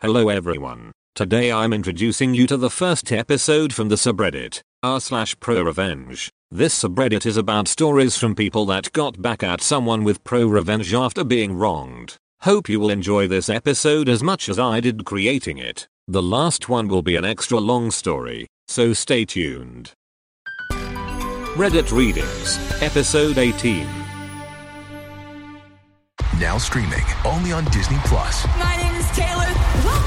Hello everyone. Today I'm introducing you to the first episode from the subreddit r slash pro revenge. This subreddit is about stories from people that got back at someone with pro revenge after being wronged. Hope you will enjoy this episode as much as I did creating it. The last one will be an extra long story, so stay tuned. Reddit Readings, Episode 18. Now streaming only on Disney Plus.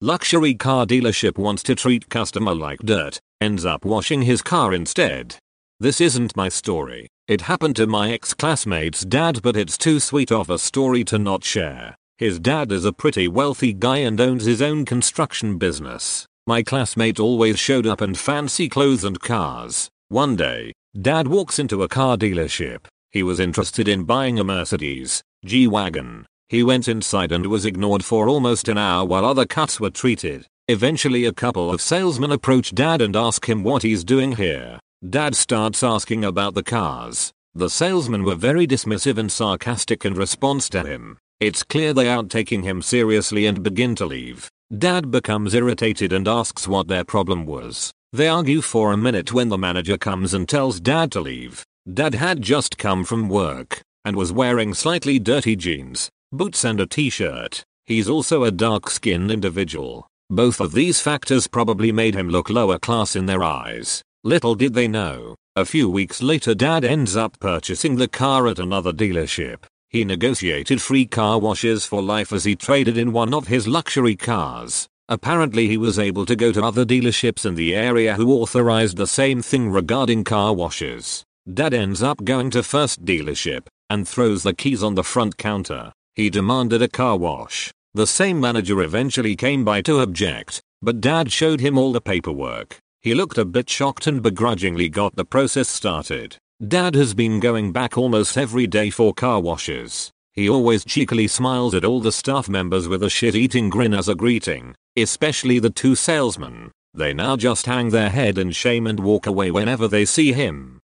Luxury car dealership wants to treat customer like dirt, ends up washing his car instead. This isn't my story. It happened to my ex-classmate's dad but it's too sweet of a story to not share. His dad is a pretty wealthy guy and owns his own construction business. My classmate always showed up in fancy clothes and cars. One day, dad walks into a car dealership. He was interested in buying a Mercedes G-Wagon. He went inside and was ignored for almost an hour while other cuts were treated. Eventually a couple of salesmen approach dad and ask him what he's doing here. Dad starts asking about the cars. The salesmen were very dismissive and sarcastic in response to him. It's clear they aren't taking him seriously and begin to leave. Dad becomes irritated and asks what their problem was. They argue for a minute when the manager comes and tells dad to leave. Dad had just come from work and was wearing slightly dirty jeans boots and a t-shirt. He's also a dark-skinned individual. Both of these factors probably made him look lower class in their eyes. Little did they know, a few weeks later dad ends up purchasing the car at another dealership. He negotiated free car washes for life as he traded in one of his luxury cars. Apparently he was able to go to other dealerships in the area who authorized the same thing regarding car washes. Dad ends up going to first dealership and throws the keys on the front counter. He demanded a car wash. The same manager eventually came by to object, but dad showed him all the paperwork. He looked a bit shocked and begrudgingly got the process started. Dad has been going back almost every day for car washes. He always cheekily smiles at all the staff members with a shit-eating grin as a greeting, especially the two salesmen. They now just hang their head in shame and walk away whenever they see him.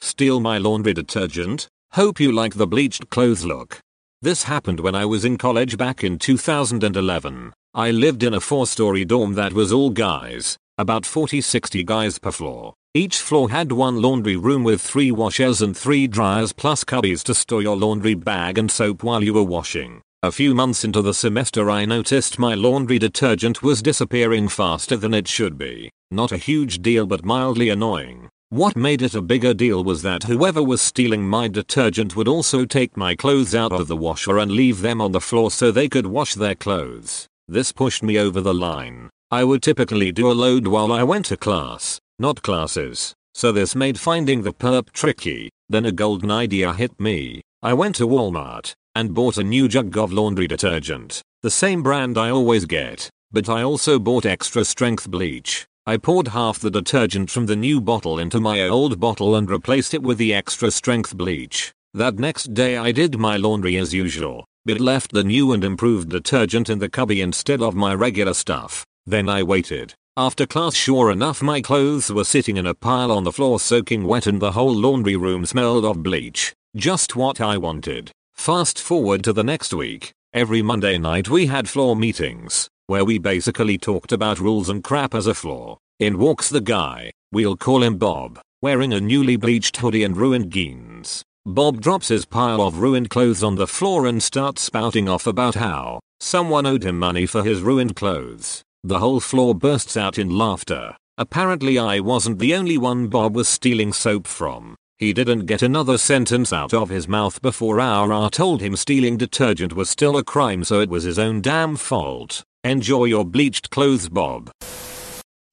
Steal my laundry detergent? Hope you like the bleached clothes look. This happened when I was in college back in 2011. I lived in a four-story dorm that was all guys, about 40-60 guys per floor. Each floor had one laundry room with three washers and three dryers plus cubbies to store your laundry bag and soap while you were washing. A few months into the semester I noticed my laundry detergent was disappearing faster than it should be. Not a huge deal but mildly annoying. What made it a bigger deal was that whoever was stealing my detergent would also take my clothes out of the washer and leave them on the floor so they could wash their clothes. This pushed me over the line. I would typically do a load while I went to class, not classes, so this made finding the perp tricky. Then a golden idea hit me. I went to Walmart and bought a new jug of laundry detergent, the same brand I always get, but I also bought extra strength bleach. I poured half the detergent from the new bottle into my old bottle and replaced it with the extra strength bleach. That next day I did my laundry as usual, but left the new and improved detergent in the cubby instead of my regular stuff. Then I waited. After class sure enough my clothes were sitting in a pile on the floor soaking wet and the whole laundry room smelled of bleach. Just what I wanted. Fast forward to the next week. Every Monday night we had floor meetings where we basically talked about rules and crap as a floor. In walks the guy, we'll call him Bob, wearing a newly bleached hoodie and ruined jeans. Bob drops his pile of ruined clothes on the floor and starts spouting off about how someone owed him money for his ruined clothes. The whole floor bursts out in laughter. Apparently I wasn't the only one Bob was stealing soap from. He didn't get another sentence out of his mouth before our R told him stealing detergent was still a crime so it was his own damn fault. Enjoy your bleached clothes Bob.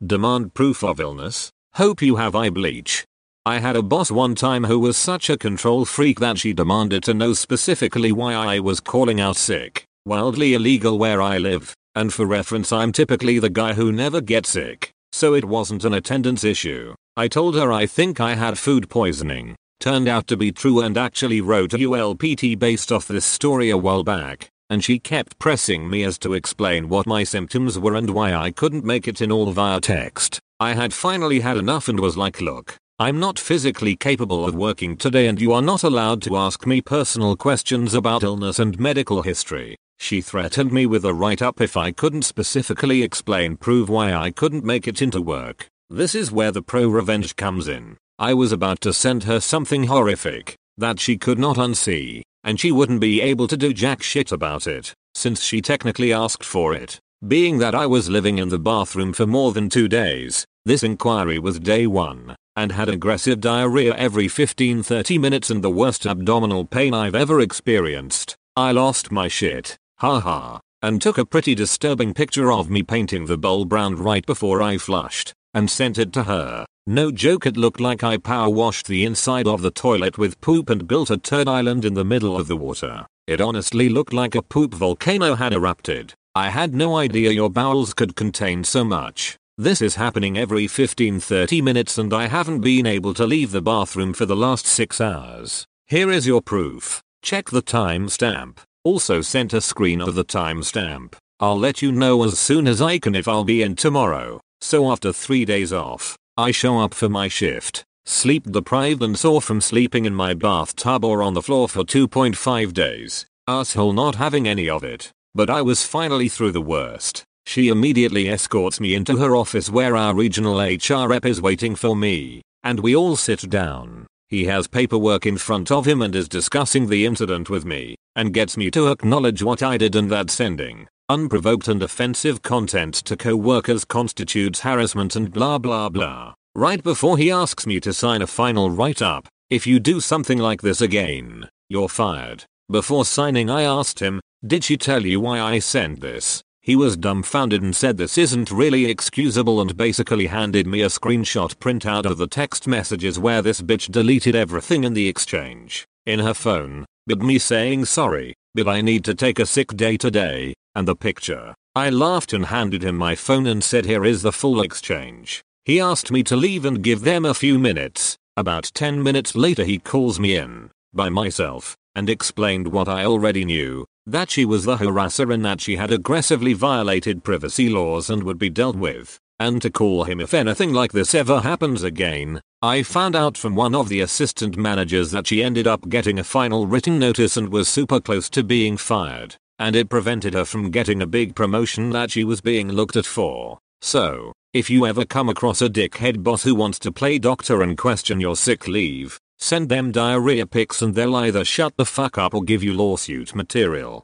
Demand proof of illness? Hope you have eye bleach. I had a boss one time who was such a control freak that she demanded to know specifically why I was calling out sick. Wildly illegal where I live, and for reference I'm typically the guy who never gets sick, so it wasn't an attendance issue. I told her I think I had food poisoning. Turned out to be true and actually wrote a ULPT based off this story a while back, and she kept pressing me as to explain what my symptoms were and why I couldn't make it in all via text. I had finally had enough and was like look, I'm not physically capable of working today and you are not allowed to ask me personal questions about illness and medical history. She threatened me with a write-up if I couldn't specifically explain prove why I couldn't make it into work. This is where the pro-revenge comes in. I was about to send her something horrific that she could not unsee, and she wouldn't be able to do jack shit about it, since she technically asked for it. Being that I was living in the bathroom for more than two days, this inquiry was day one, and had aggressive diarrhea every 15-30 minutes and the worst abdominal pain I've ever experienced. I lost my shit, haha, and took a pretty disturbing picture of me painting the bowl brown right before I flushed and sent it to her. No joke it looked like I power washed the inside of the toilet with poop and built a turd island in the middle of the water. It honestly looked like a poop volcano had erupted. I had no idea your bowels could contain so much. This is happening every 15-30 minutes and I haven't been able to leave the bathroom for the last 6 hours. Here is your proof. Check the timestamp. Also sent a screen of the timestamp. I'll let you know as soon as I can if I'll be in tomorrow. So after 3 days off, I show up for my shift, sleep deprived and sore from sleeping in my bathtub or on the floor for 2.5 days. Asshole not having any of it. But I was finally through the worst. She immediately escorts me into her office where our regional HR rep is waiting for me, and we all sit down. He has paperwork in front of him and is discussing the incident with me, and gets me to acknowledge what I did and that sending unprovoked and offensive content to co-workers constitutes harassment and blah blah blah. Right before he asks me to sign a final write-up, if you do something like this again, you're fired. Before signing I asked him, did she tell you why I sent this? He was dumbfounded and said this isn't really excusable and basically handed me a screenshot printout of the text messages where this bitch deleted everything in the exchange. In her phone, but me saying sorry, but I need to take a sick day today, and the picture. I laughed and handed him my phone and said here is the full exchange. He asked me to leave and give them a few minutes. About 10 minutes later he calls me in, by myself, and explained what I already knew, that she was the harasser and that she had aggressively violated privacy laws and would be dealt with, and to call him if anything like this ever happens again. I found out from one of the assistant managers that she ended up getting a final written notice and was super close to being fired and it prevented her from getting a big promotion that she was being looked at for. So, if you ever come across a dickhead boss who wants to play doctor and question your sick leave, send them diarrhea pics and they'll either shut the fuck up or give you lawsuit material.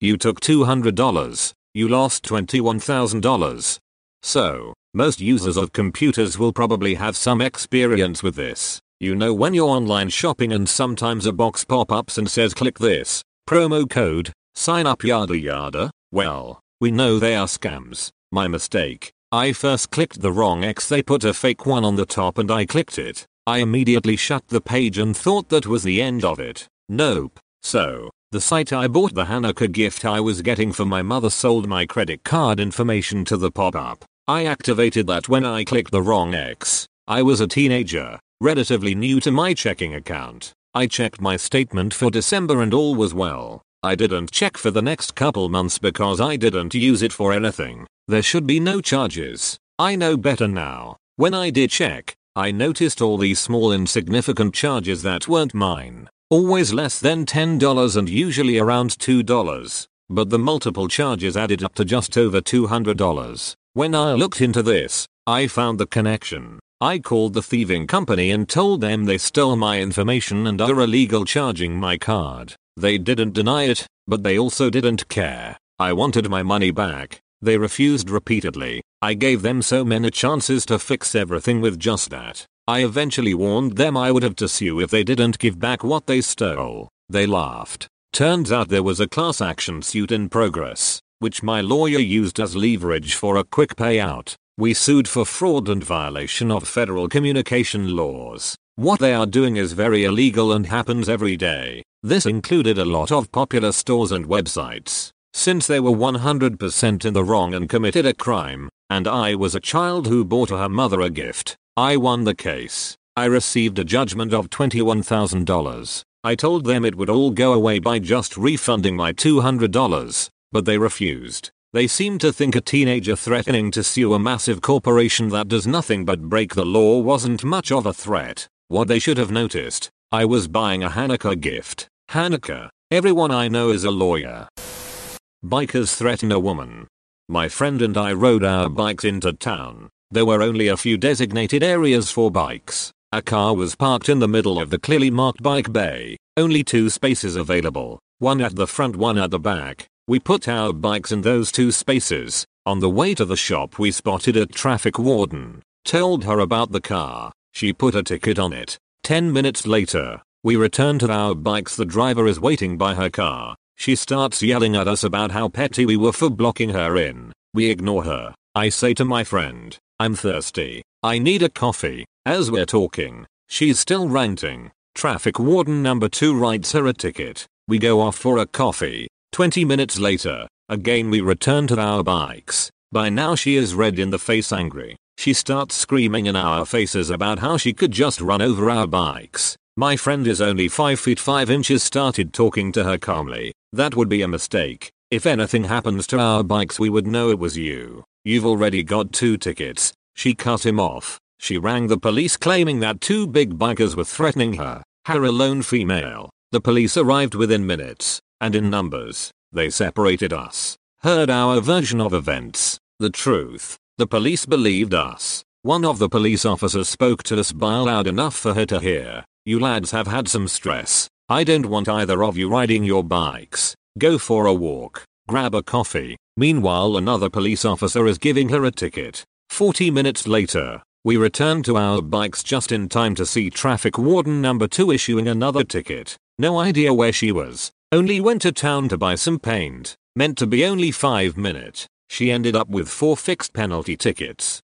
You took $200. You lost $21,000. So, most users of computers will probably have some experience with this. You know when you're online shopping and sometimes a box pop-ups and says click this, promo code, Sign up yada yada. Well, we know they are scams. My mistake. I first clicked the wrong X they put a fake one on the top and I clicked it. I immediately shut the page and thought that was the end of it. Nope. So, the site I bought the Hanukkah gift I was getting for my mother sold my credit card information to the pop-up. I activated that when I clicked the wrong X. I was a teenager, relatively new to my checking account. I checked my statement for December and all was well. I didn't check for the next couple months because I didn't use it for anything. There should be no charges. I know better now. When I did check, I noticed all these small insignificant charges that weren't mine. Always less than $10 and usually around $2. But the multiple charges added up to just over $200. When I looked into this, I found the connection. I called the thieving company and told them they stole my information and are illegal charging my card. They didn't deny it, but they also didn't care. I wanted my money back. They refused repeatedly. I gave them so many chances to fix everything with just that. I eventually warned them I would have to sue if they didn't give back what they stole. They laughed. Turns out there was a class action suit in progress, which my lawyer used as leverage for a quick payout. We sued for fraud and violation of federal communication laws. What they are doing is very illegal and happens every day. This included a lot of popular stores and websites. Since they were 100% in the wrong and committed a crime, and I was a child who bought her mother a gift, I won the case. I received a judgment of $21,000. I told them it would all go away by just refunding my $200, but they refused. They seemed to think a teenager threatening to sue a massive corporation that does nothing but break the law wasn't much of a threat. What they should have noticed, I was buying a Hanukkah gift. Hanukkah, everyone I know is a lawyer. Bikers threaten a woman. My friend and I rode our bikes into town. There were only a few designated areas for bikes. A car was parked in the middle of the clearly marked bike bay. Only two spaces available, one at the front one at the back. We put our bikes in those two spaces. On the way to the shop we spotted a traffic warden. Told her about the car. She put a ticket on it. 10 minutes later, we return to our bikes the driver is waiting by her car. She starts yelling at us about how petty we were for blocking her in. We ignore her. I say to my friend, I'm thirsty. I need a coffee. As we're talking, she's still ranting. Traffic warden number 2 writes her a ticket. We go off for a coffee. 20 minutes later, again we return to our bikes. By now she is red in the face angry. She starts screaming in our faces about how she could just run over our bikes. My friend is only 5 feet 5 inches started talking to her calmly. That would be a mistake. If anything happens to our bikes we would know it was you. You've already got two tickets. She cut him off. She rang the police claiming that two big bikers were threatening her. Her alone female. The police arrived within minutes, and in numbers. They separated us. Heard our version of events. The truth. The police believed us. One of the police officers spoke to us by loud enough for her to hear. You lads have had some stress. I don't want either of you riding your bikes. Go for a walk. Grab a coffee. Meanwhile another police officer is giving her a ticket. 40 minutes later, we return to our bikes just in time to see traffic warden number 2 issuing another ticket. No idea where she was. Only went to town to buy some paint. Meant to be only 5 minutes. She ended up with 4 fixed penalty tickets.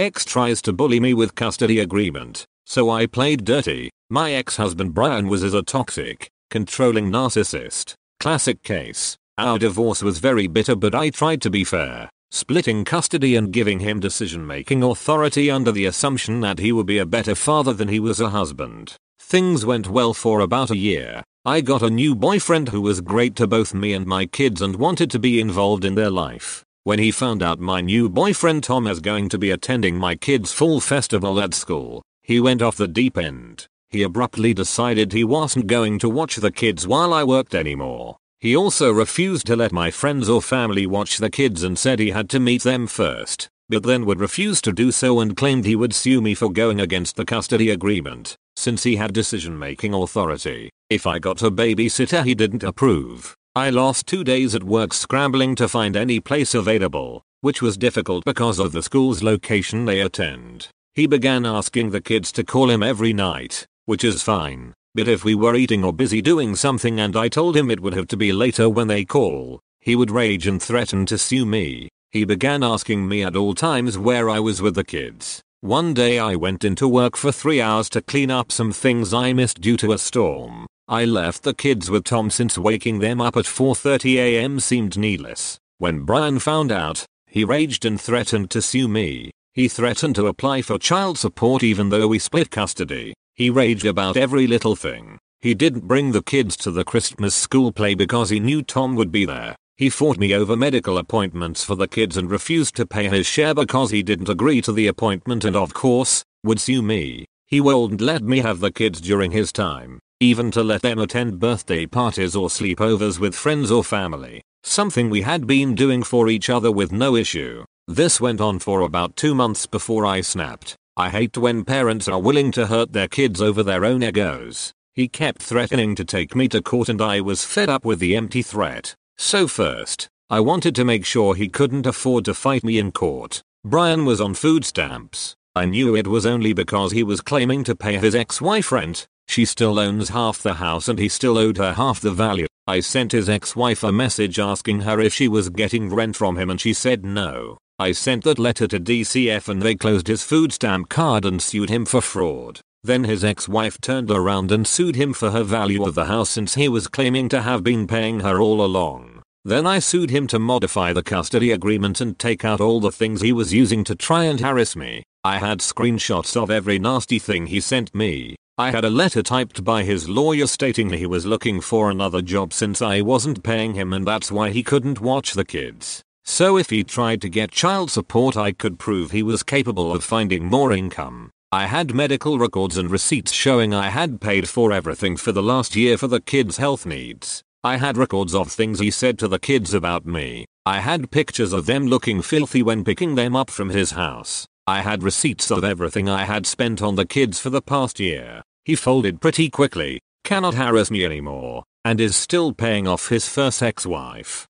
X tries to bully me with custody agreement. So I played dirty. My ex-husband Brian was as a toxic, controlling narcissist. Classic case. Our divorce was very bitter but I tried to be fair, splitting custody and giving him decision-making authority under the assumption that he would be a better father than he was a husband. Things went well for about a year. I got a new boyfriend who was great to both me and my kids and wanted to be involved in their life. When he found out my new boyfriend Tom is going to be attending my kids' fall festival at school, he went off the deep end. He abruptly decided he wasn't going to watch the kids while I worked anymore. He also refused to let my friends or family watch the kids and said he had to meet them first, but then would refuse to do so and claimed he would sue me for going against the custody agreement, since he had decision-making authority. If I got a babysitter he didn't approve. I lost two days at work scrambling to find any place available, which was difficult because of the school's location they attend. He began asking the kids to call him every night, which is fine, but if we were eating or busy doing something and I told him it would have to be later when they call, he would rage and threaten to sue me. He began asking me at all times where I was with the kids. One day I went into work for 3 hours to clean up some things I missed due to a storm. I left the kids with Tom since waking them up at 4.30am seemed needless. When Brian found out, he raged and threatened to sue me. He threatened to apply for child support even though we split custody. He raged about every little thing. He didn't bring the kids to the Christmas school play because he knew Tom would be there. He fought me over medical appointments for the kids and refused to pay his share because he didn't agree to the appointment and of course, would sue me. He wouldn't let me have the kids during his time, even to let them attend birthday parties or sleepovers with friends or family, something we had been doing for each other with no issue. This went on for about two months before I snapped. I hate when parents are willing to hurt their kids over their own egos. He kept threatening to take me to court and I was fed up with the empty threat. So first, I wanted to make sure he couldn't afford to fight me in court. Brian was on food stamps. I knew it was only because he was claiming to pay his ex-wife rent. She still owns half the house and he still owed her half the value. I sent his ex-wife a message asking her if she was getting rent from him and she said no. I sent that letter to DCF and they closed his food stamp card and sued him for fraud. Then his ex-wife turned around and sued him for her value of the house since he was claiming to have been paying her all along. Then I sued him to modify the custody agreement and take out all the things he was using to try and harass me. I had screenshots of every nasty thing he sent me. I had a letter typed by his lawyer stating he was looking for another job since I wasn't paying him and that's why he couldn't watch the kids. So if he tried to get child support I could prove he was capable of finding more income. I had medical records and receipts showing I had paid for everything for the last year for the kids' health needs. I had records of things he said to the kids about me. I had pictures of them looking filthy when picking them up from his house. I had receipts of everything I had spent on the kids for the past year. He folded pretty quickly, cannot harass me anymore, and is still paying off his first ex-wife.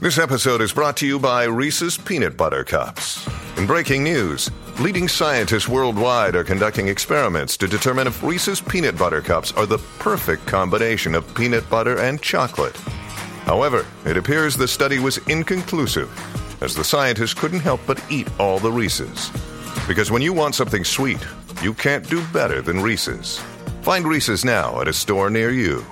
This episode is brought to you by Reese's Peanut Butter Cups. In breaking news, leading scientists worldwide are conducting experiments to determine if Reese's Peanut Butter Cups are the perfect combination of peanut butter and chocolate. However, it appears the study was inconclusive, as the scientists couldn't help but eat all the Reese's. Because when you want something sweet, you can't do better than Reese's. Find Reese's now at a store near you.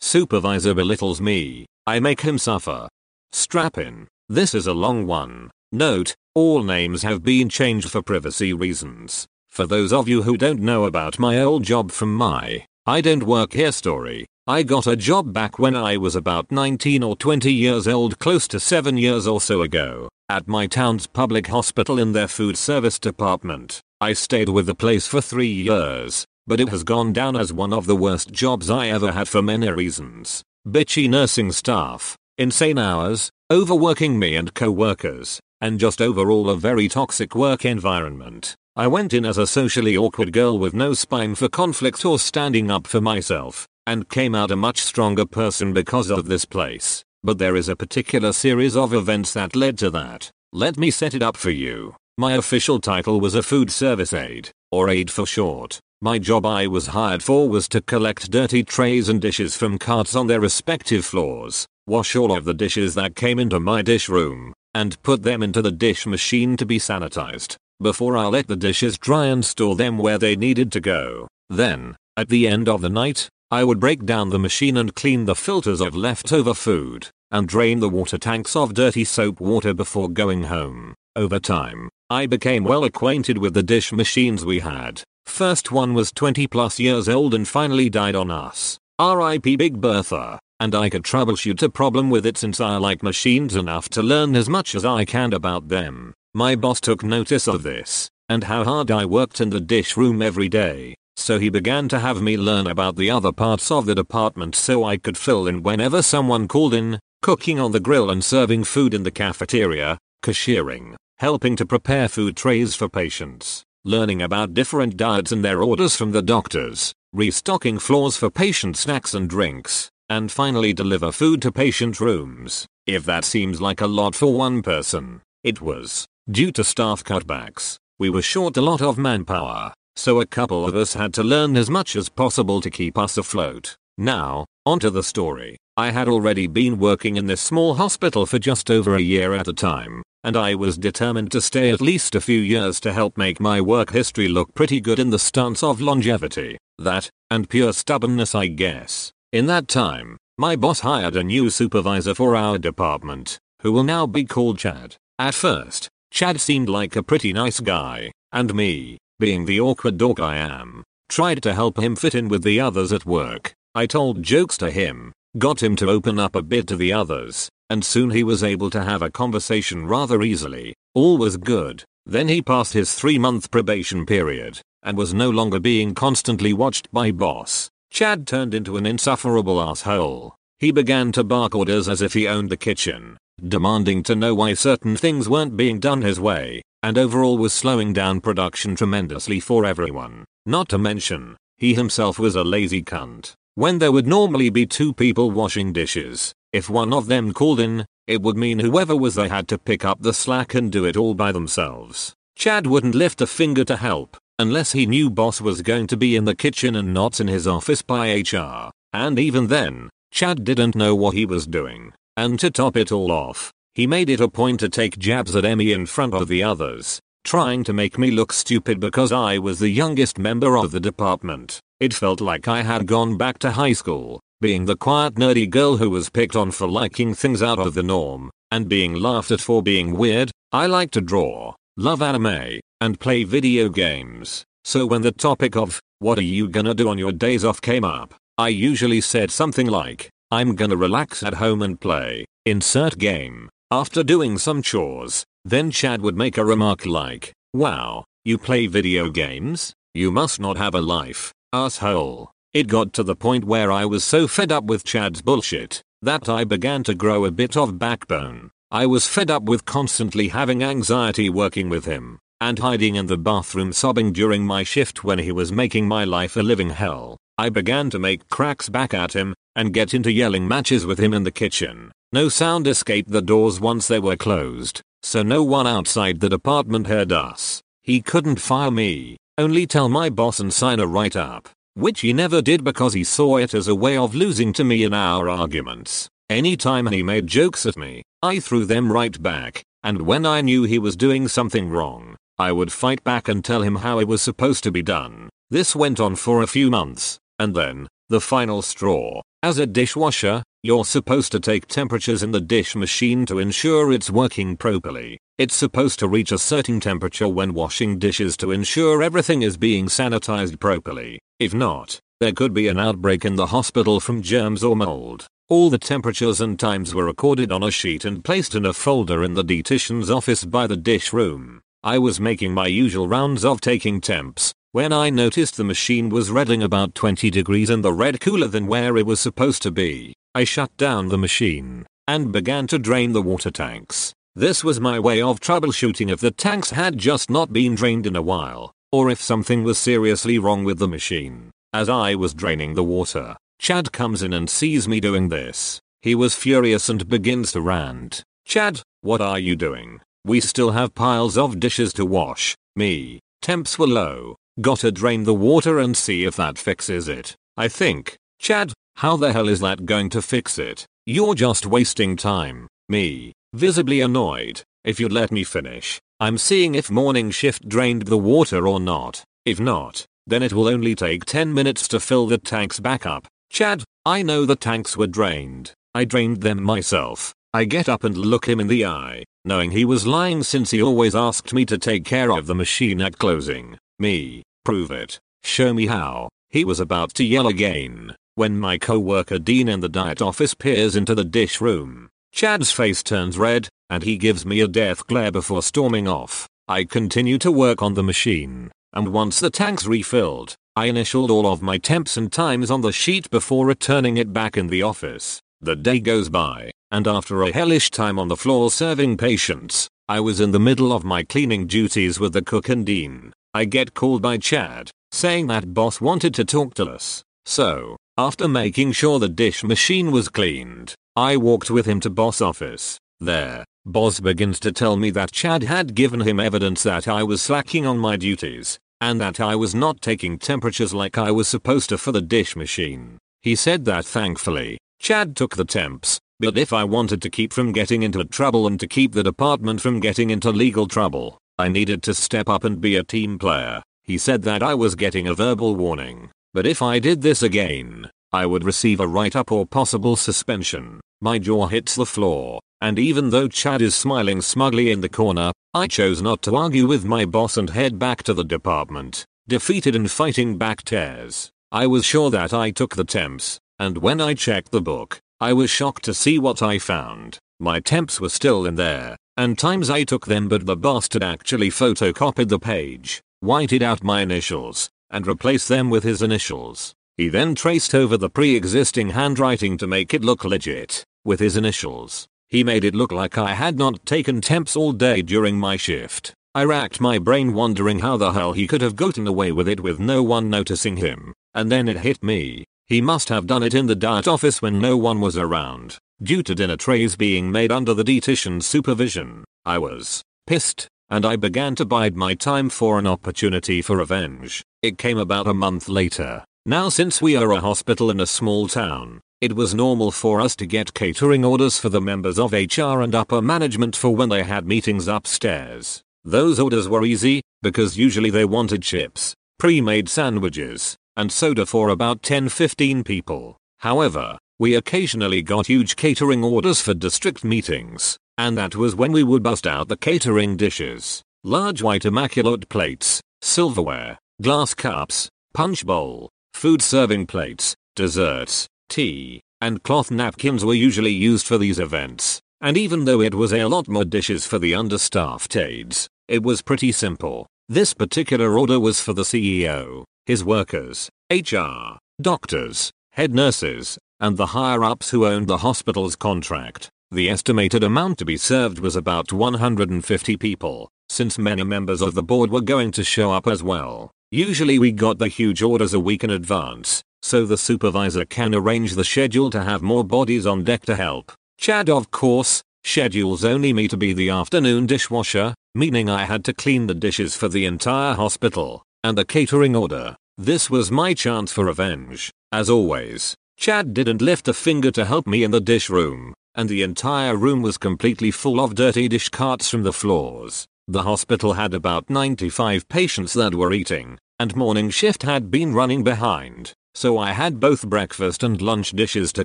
Supervisor belittles me. I make him suffer. Strap in. This is a long one. Note, all names have been changed for privacy reasons. For those of you who don't know about my old job from my I don't work here story, I got a job back when I was about 19 or 20 years old close to 7 years or so ago, at my town's public hospital in their food service department. I stayed with the place for 3 years, but it has gone down as one of the worst jobs I ever had for many reasons. Bitchy nursing staff, insane hours, overworking me and co-workers, and just overall a very toxic work environment. I went in as a socially awkward girl with no spine for conflict or standing up for myself, and came out a much stronger person because of this place. But there is a particular series of events that led to that. Let me set it up for you. My official title was a food service aide, or aide for short. My job I was hired for was to collect dirty trays and dishes from carts on their respective floors, wash all of the dishes that came into my dish room, and put them into the dish machine to be sanitized, before I let the dishes dry and store them where they needed to go. Then, at the end of the night, I would break down the machine and clean the filters of leftover food, and drain the water tanks of dirty soap water before going home. Over time, I became well acquainted with the dish machines we had, First one was 20 plus years old and finally died on us. RIP Big Bertha. And I could troubleshoot a problem with it since I like machines enough to learn as much as I can about them. My boss took notice of this, and how hard I worked in the dish room every day, so he began to have me learn about the other parts of the department so I could fill in whenever someone called in, cooking on the grill and serving food in the cafeteria, cashiering, helping to prepare food trays for patients, learning about different diets and their orders from the doctors, restocking floors for patient snacks and drinks, and finally deliver food to patient rooms. If that seems like a lot for one person, it was. Due to staff cutbacks, we were short a lot of manpower, so a couple of us had to learn as much as possible to keep us afloat. Now, onto the story. I had already been working in this small hospital for just over a year at a time, and I was determined to stay at least a few years to help make my work history look pretty good in the stance of longevity. That, and pure stubbornness I guess. In that time, my boss hired a new supervisor for our department, who will now be called Chad. At first, Chad seemed like a pretty nice guy, and me, being the awkward dog I am, tried to help him fit in with the others at work. I told jokes to him, got him to open up a bit to the others, and soon he was able to have a conversation rather easily. All was good. Then he passed his three month probation period, and was no longer being constantly watched by boss. Chad turned into an insufferable asshole. He began to bark orders as if he owned the kitchen, demanding to know why certain things weren't being done his way, and overall was slowing down production tremendously for everyone. Not to mention, he himself was a lazy cunt. when there would normally be two people washing dishes. If one of them called in, it would mean whoever was there had to pick up the slack and do it all by themselves. Chad wouldn't lift a finger to help, unless he knew boss was going to be in the kitchen and not in his office by HR. And even then, Chad didn't know what he was doing. And to top it all off, he made it a point to take jabs at Emmy in front of the others, trying to make me look stupid because I was the youngest member of the department. It felt like I had gone back to high school, being the quiet nerdy girl who was picked on for liking things out of the norm, and being laughed at for being weird. I like to draw, love anime, and play video games. So when the topic of, what are you gonna do on your days off came up, I usually said something like, I'm gonna relax at home and play, insert game, after doing some chores. Then Chad would make a remark like, wow, you play video games? You must not have a life, asshole. It got to the point where I was so fed up with Chad's bullshit that I began to grow a bit of backbone. I was fed up with constantly having anxiety working with him and hiding in the bathroom sobbing during my shift when he was making my life a living hell. I began to make cracks back at him and get into yelling matches with him in the kitchen. No sound escaped the doors once they were closed, so no one outside the department heard us. He couldn't fire me, only tell my boss and sign a write-up, which he never did because he saw it as a way of losing to me in our arguments. Anytime he made jokes at me, I threw them right back, and when I knew he was doing something wrong, I would fight back and tell him how it was supposed to be done. This went on for a few months, and then, the final straw. As a dishwasher, you're supposed to take temperatures in the dish machine to ensure it's working properly. It's supposed to reach a certain temperature when washing dishes to ensure everything is being sanitized properly. If not, there could be an outbreak in the hospital from germs or mold. All the temperatures and times were recorded on a sheet and placed in a folder in the dietitian's office by the dish room. I was making my usual rounds of taking temps when I noticed the machine was reading about 20 degrees in the red cooler than where it was supposed to be. I shut down the machine and began to drain the water tanks. This was my way of troubleshooting if the tanks had just not been drained in a while, or if something was seriously wrong with the machine. As I was draining the water, Chad comes in and sees me doing this. He was furious and begins to rant. Chad, what are you doing? We still have piles of dishes to wash. Me. Temps were low. Gotta drain the water and see if that fixes it. I think. Chad, how the hell is that going to fix it? You're just wasting time. Me. Visibly annoyed. If you'd let me finish. I'm seeing if morning shift drained the water or not. If not, then it will only take 10 minutes to fill the tanks back up. Chad, I know the tanks were drained. I drained them myself. I get up and look him in the eye, knowing he was lying since he always asked me to take care of the machine at closing. Me, prove it, show me how. He was about to yell again, when my co-worker Dean in the diet office peers into the dish room. Chad's face turns red, and he gives me a death glare before storming off. I continue to work on the machine, and once the tank's refilled, I initialed all of my temps and times on the sheet before returning it back in the office. The day goes by, and after a hellish time on the floor serving patients, I was in the middle of my cleaning duties with the cook and Dean. I get called by Chad, saying that boss wanted to talk to us. So, after making sure the dish machine was cleaned, I walked with him to boss office. There, boss begins to tell me that Chad had given him evidence that I was slacking on my duties, and that I was not taking temperatures like I was supposed to for the dish machine. He said that thankfully, Chad took the temps, but if I wanted to keep from getting into trouble and to keep the department from getting into legal trouble, I needed to step up and be a team player. He said that I was getting a verbal warning, but if I did this again, I would receive a write-up or possible suspension. My jaw hits the floor, and even though Chad is smiling smugly in the corner, I chose not to argue with my boss and head back to the department, defeated and fighting back tears. I was sure that I took the temps, and when I checked the book, I was shocked to see what I found. My temps were still in there, and times I took them but the bastard actually photocopied the page, whited out my initials, and replaced them with his initials. He then traced over the pre-existing handwriting to make it look legit, with his initials. He made it look like I had not taken temps all day during my shift. I racked my brain wondering how the hell he could have gotten away with it with no one noticing him. And then it hit me. He must have done it in the diet office when no one was around, due to dinner trays being made under the dietitian's supervision. I was pissed, and I began to bide my time for an opportunity for revenge. It came about a month later. Now since we are a hospital in a small town, it was normal for us to get catering orders for the members of HR and upper management for when they had meetings upstairs. Those orders were easy, because usually they wanted chips, pre-made sandwiches, and soda for about 10-15 people. However, we occasionally got huge catering orders for district meetings, and that was when we would bust out the catering dishes. Large white immaculate plates, silverware, glass cups, punch bowl, food serving plates, desserts, tea, and cloth napkins were usually used for these events. And even though it was a lot more dishes for the understaffed aides, it was pretty simple. This particular order was for the CEO, his workers, HR, doctors, head nurses, and the higher-ups who owned the hospital's contract. The estimated amount to be served was about 150 people, since many members of the board were going to show up as well. Usually we got the huge orders a week in advance, so the supervisor can arrange the schedule to have more bodies on deck to help. Chad of course, schedules only me to be the afternoon dishwasher, meaning I had to clean the dishes for the entire hospital, and the catering order. This was my chance for revenge. As always, Chad didn't lift a finger to help me in the dish room, and the entire room was completely full of dirty dish carts from the floors. The hospital had about 95 patients that were eating, and morning shift had been running behind, so I had both breakfast and lunch dishes to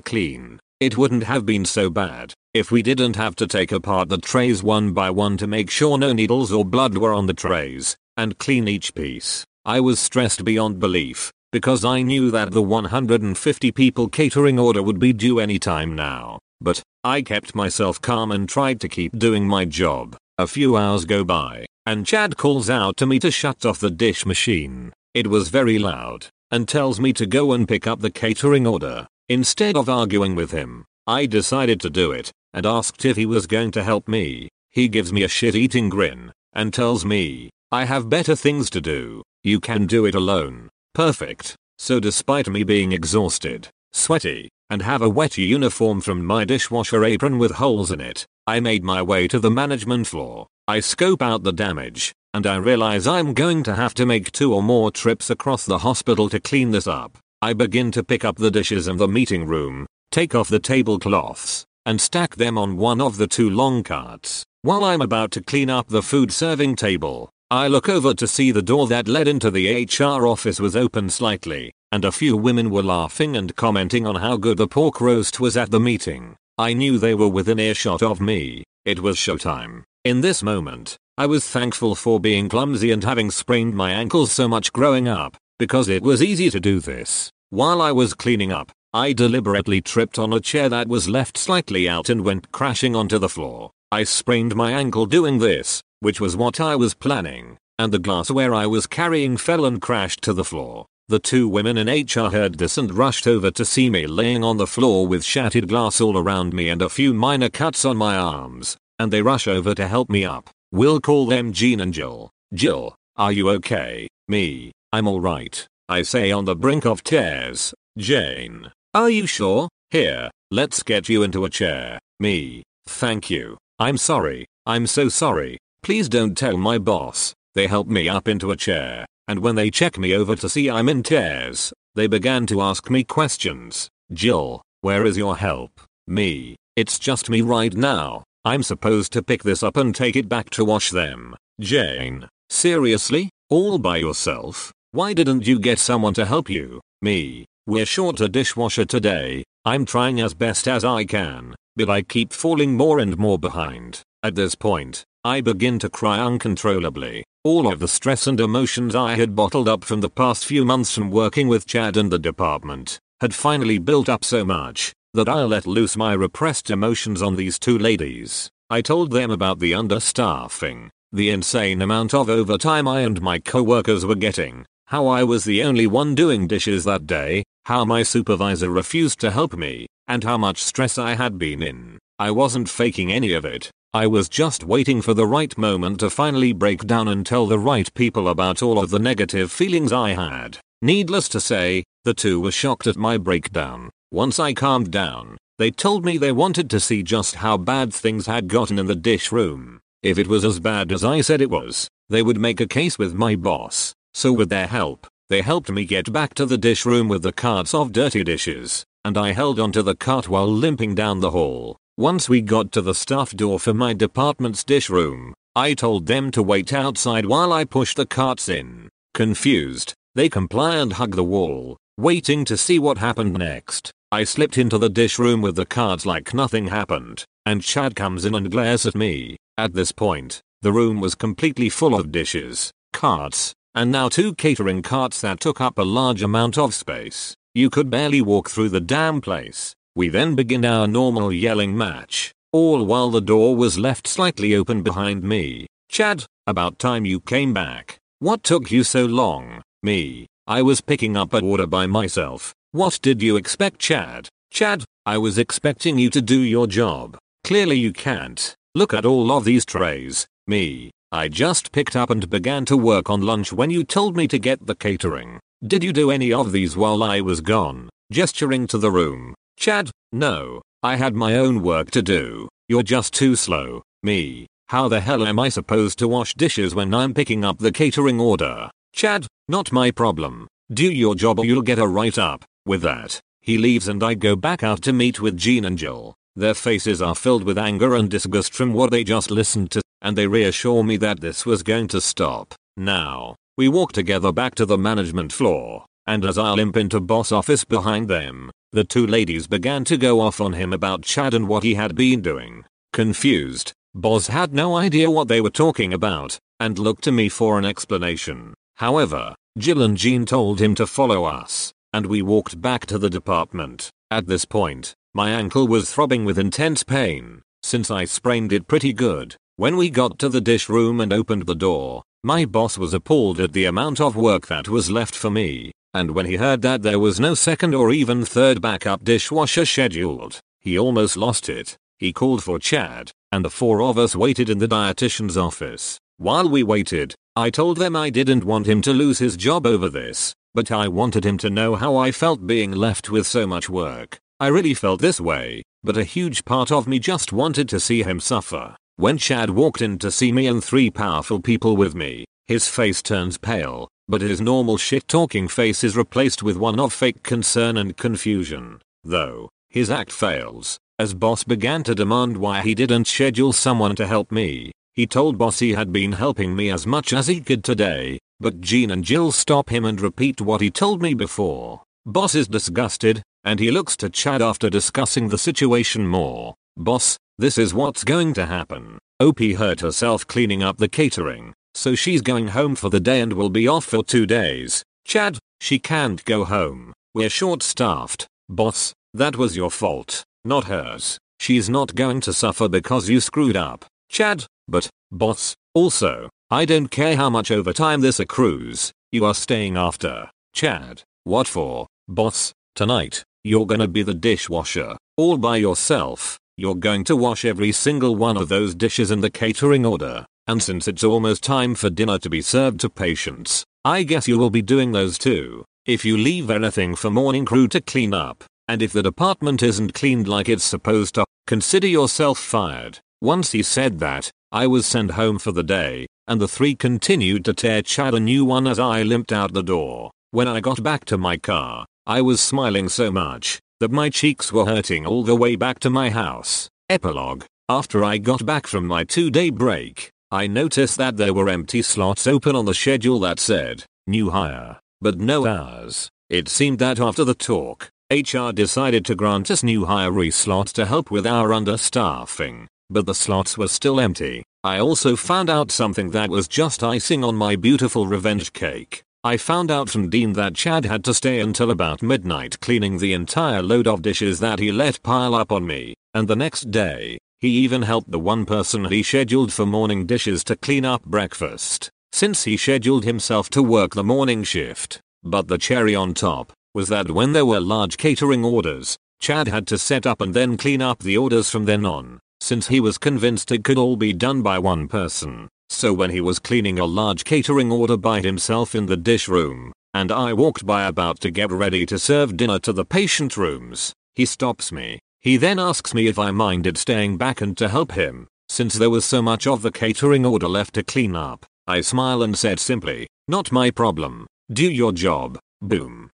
clean. It wouldn't have been so bad if we didn't have to take apart the trays one by one to make sure no needles or blood were on the trays, and clean each piece. I was stressed beyond belief, because I knew that the 150 people catering order would be due any time now. But, I kept myself calm and tried to keep doing my job. A few hours go by, and Chad calls out to me to shut off the dish machine. It was very loud, and tells me to go and pick up the catering order. Instead of arguing with him, I decided to do it, and asked if he was going to help me. He gives me a shit-eating grin, and tells me, I have better things to do, you can do it alone. Perfect. So despite me being exhausted, sweaty, and have a wet uniform from my dishwasher apron with holes in it, I made my way to the management floor. I scope out the damage, and I realize I'm going to have to make two or more trips across the hospital to clean this up. I begin to pick up the dishes in the meeting room, take off the tablecloths, and stack them on one of the two long carts. While I'm about to clean up the food serving table, I look over to see the door that led into the HR office was open slightly, and a few women were laughing and commenting on how good the pork roast was at the meeting. I knew they were within earshot of me. It was showtime. In this moment, I was thankful for being clumsy and having sprained my ankles so much growing up, because it was easy to do this. While I was cleaning up, I deliberately tripped on a chair that was left slightly out and went crashing onto the floor. I sprained my ankle doing this, which was what I was planning, and the glassware I was carrying fell and crashed to the floor. The two women in HR heard this and rushed over to see me laying on the floor with shattered glass all around me and a few minor cuts on my arms, and they rush over to help me up. We'll call them Jean and Jill. Jill, are you okay? Me, I'm alright. I say on the brink of tears. Jane, are you sure? Here, let's get you into a chair. Me, thank you. I'm sorry. I'm so sorry. Please don't tell my boss. They helped me up into a chair and when they check me over to see I'm in tears, they began to ask me questions. Jill, where is your help? Me, it's just me right now. I'm supposed to pick this up and take it back to wash them. Jane, seriously? All by yourself? Why didn't you get someone to help you? Me, we're short a dishwasher today. I'm trying as best as I can, but I keep falling more and more behind. At this point, I begin to cry uncontrollably. All of the stress and emotions I had bottled up from the past few months from working with Chad and the department had finally built up so much that I let loose my repressed emotions on these two ladies. I told them about the understaffing, the insane amount of overtime I and my coworkers were getting, how I was the only one doing dishes that day, how my supervisor refused to help me, and how much stress I had been in. I wasn't faking any of it. I was just waiting for the right moment to finally break down and tell the right people about all of the negative feelings I had. Needless to say, the two were shocked at my breakdown. Once I calmed down, they told me they wanted to see just how bad things had gotten in the dish room. If it was as bad as I said it was, they would make a case with my boss. So with their help, they helped me get back to the dish room with the carts of dirty dishes, and I held onto the cart while limping down the hall. Once we got to the staff door for my department's dish room, I told them to wait outside while I pushed the carts in. Confused, they comply and hug the wall, waiting to see what happened next. I slipped into the dish room with the carts like nothing happened, and Chad comes in and glares at me. At this point, the room was completely full of dishes, carts, and now two catering carts that took up a large amount of space. You could barely walk through the damn place. We then begin our normal yelling match, all while the door was left slightly open behind me. Chad, about time you came back. What took you so long? Me. I was picking up a order by myself. What did you expect Chad? Chad, I was expecting you to do your job. Clearly you can't. Look at all of these trays. Me. I just picked up and began to work on lunch when you told me to get the catering. Did you do any of these while I was gone? Gesturing to the room. Chad, no. I had my own work to do. You're just too slow. Me. How the hell am I supposed to wash dishes when I'm picking up the catering order? Chad, not my problem. Do your job or you'll get a write up. With that, he leaves and I go back out to meet with Jean and Joel. Their faces are filled with anger and disgust from what they just listened to, and they reassure me that this was going to stop. Now, we walk together back to the management floor, and as I limp into boss office behind them, the two ladies began to go off on him about Chad and what he had been doing. Confused, Boss had no idea what they were talking about, and looked to me for an explanation. However, Jill and Jean told him to follow us, and we walked back to the department. At this point, my ankle was throbbing with intense pain, since I sprained it pretty good. When we got to the dish room and opened the door, my boss was appalled at the amount of work that was left for me, and when he heard that there was no second or even third backup dishwasher scheduled, he almost lost it. He called for Chad, and the four of us waited in the dietitian's office. While we waited, I told them I didn't want him to lose his job over this, but I wanted him to know how I felt being left with so much work. I really felt this way, but a huge part of me just wanted to see him suffer. When Chad walked in to see me and three powerful people with me, his face turns pale, but his normal shit talking face is replaced with one of fake concern and confusion. Though, his act fails, as boss began to demand why he didn't schedule someone to help me. He told boss he had been helping me as much as he could today, but Jean and Jill stop him and repeat what he told me before. Boss is disgusted, and he looks to Chad after discussing the situation more. Boss, this is what's going to happen. OP hurt herself cleaning up the catering, so she's going home for the day and will be off for two days. Chad, she can't go home. We're short staffed. Boss, that was your fault, not hers. She's not going to suffer because you screwed up. Chad, but, boss, also, I don't care how much overtime this accrues, you are staying after. Chad, what for? Boss, tonight, you're gonna be the dishwasher, all by yourself. You're going to wash every single one of those dishes in the catering order, and since it's almost time for dinner to be served to patients, I guess you will be doing those too. If you leave anything for morning crew to clean up, and if the department isn't cleaned like it's supposed to, consider yourself fired. Once he said that, I was sent home for the day, and the three continued to tear Chad a new one as I limped out the door. When I got back to my car, I was smiling so much that my cheeks were hurting all the way back to my house. Epilogue. After I got back from my two day break, I noticed that there were empty slots open on the schedule that said, new hire, but no hours. It seemed that after the talk, HR decided to grant us new hire slots to help with our understaffing but the slots were still empty. I also found out something that was just icing on my beautiful revenge cake. I found out from Dean that Chad had to stay until about midnight cleaning the entire load of dishes that he let pile up on me, and the next day, he even helped the one person he scheduled for morning dishes to clean up breakfast, since he scheduled himself to work the morning shift. But the cherry on top was that when there were large catering orders, Chad had to set up and then clean up the orders from then on since he was convinced it could all be done by one person. So when he was cleaning a large catering order by himself in the dish room, and I walked by about to get ready to serve dinner to the patient rooms. He stops me. He then asks me if I minded staying back and to help him, since there was so much of the catering order left to clean up. I smile and said simply, not my problem. Do your job. Boom.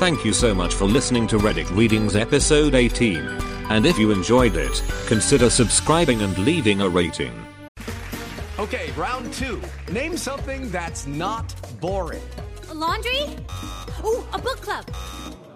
Thank you so much for listening to Reddit Readings episode 18. And if you enjoyed it, consider subscribing and leaving a rating. Okay, round two. Name something that's not boring. A laundry? Ooh, a book club.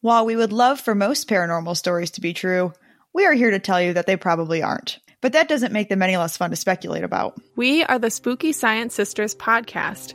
While we would love for most paranormal stories to be true, we are here to tell you that they probably aren't but that doesn't make them any less fun to speculate about. We are the Spooky Science Sisters podcast.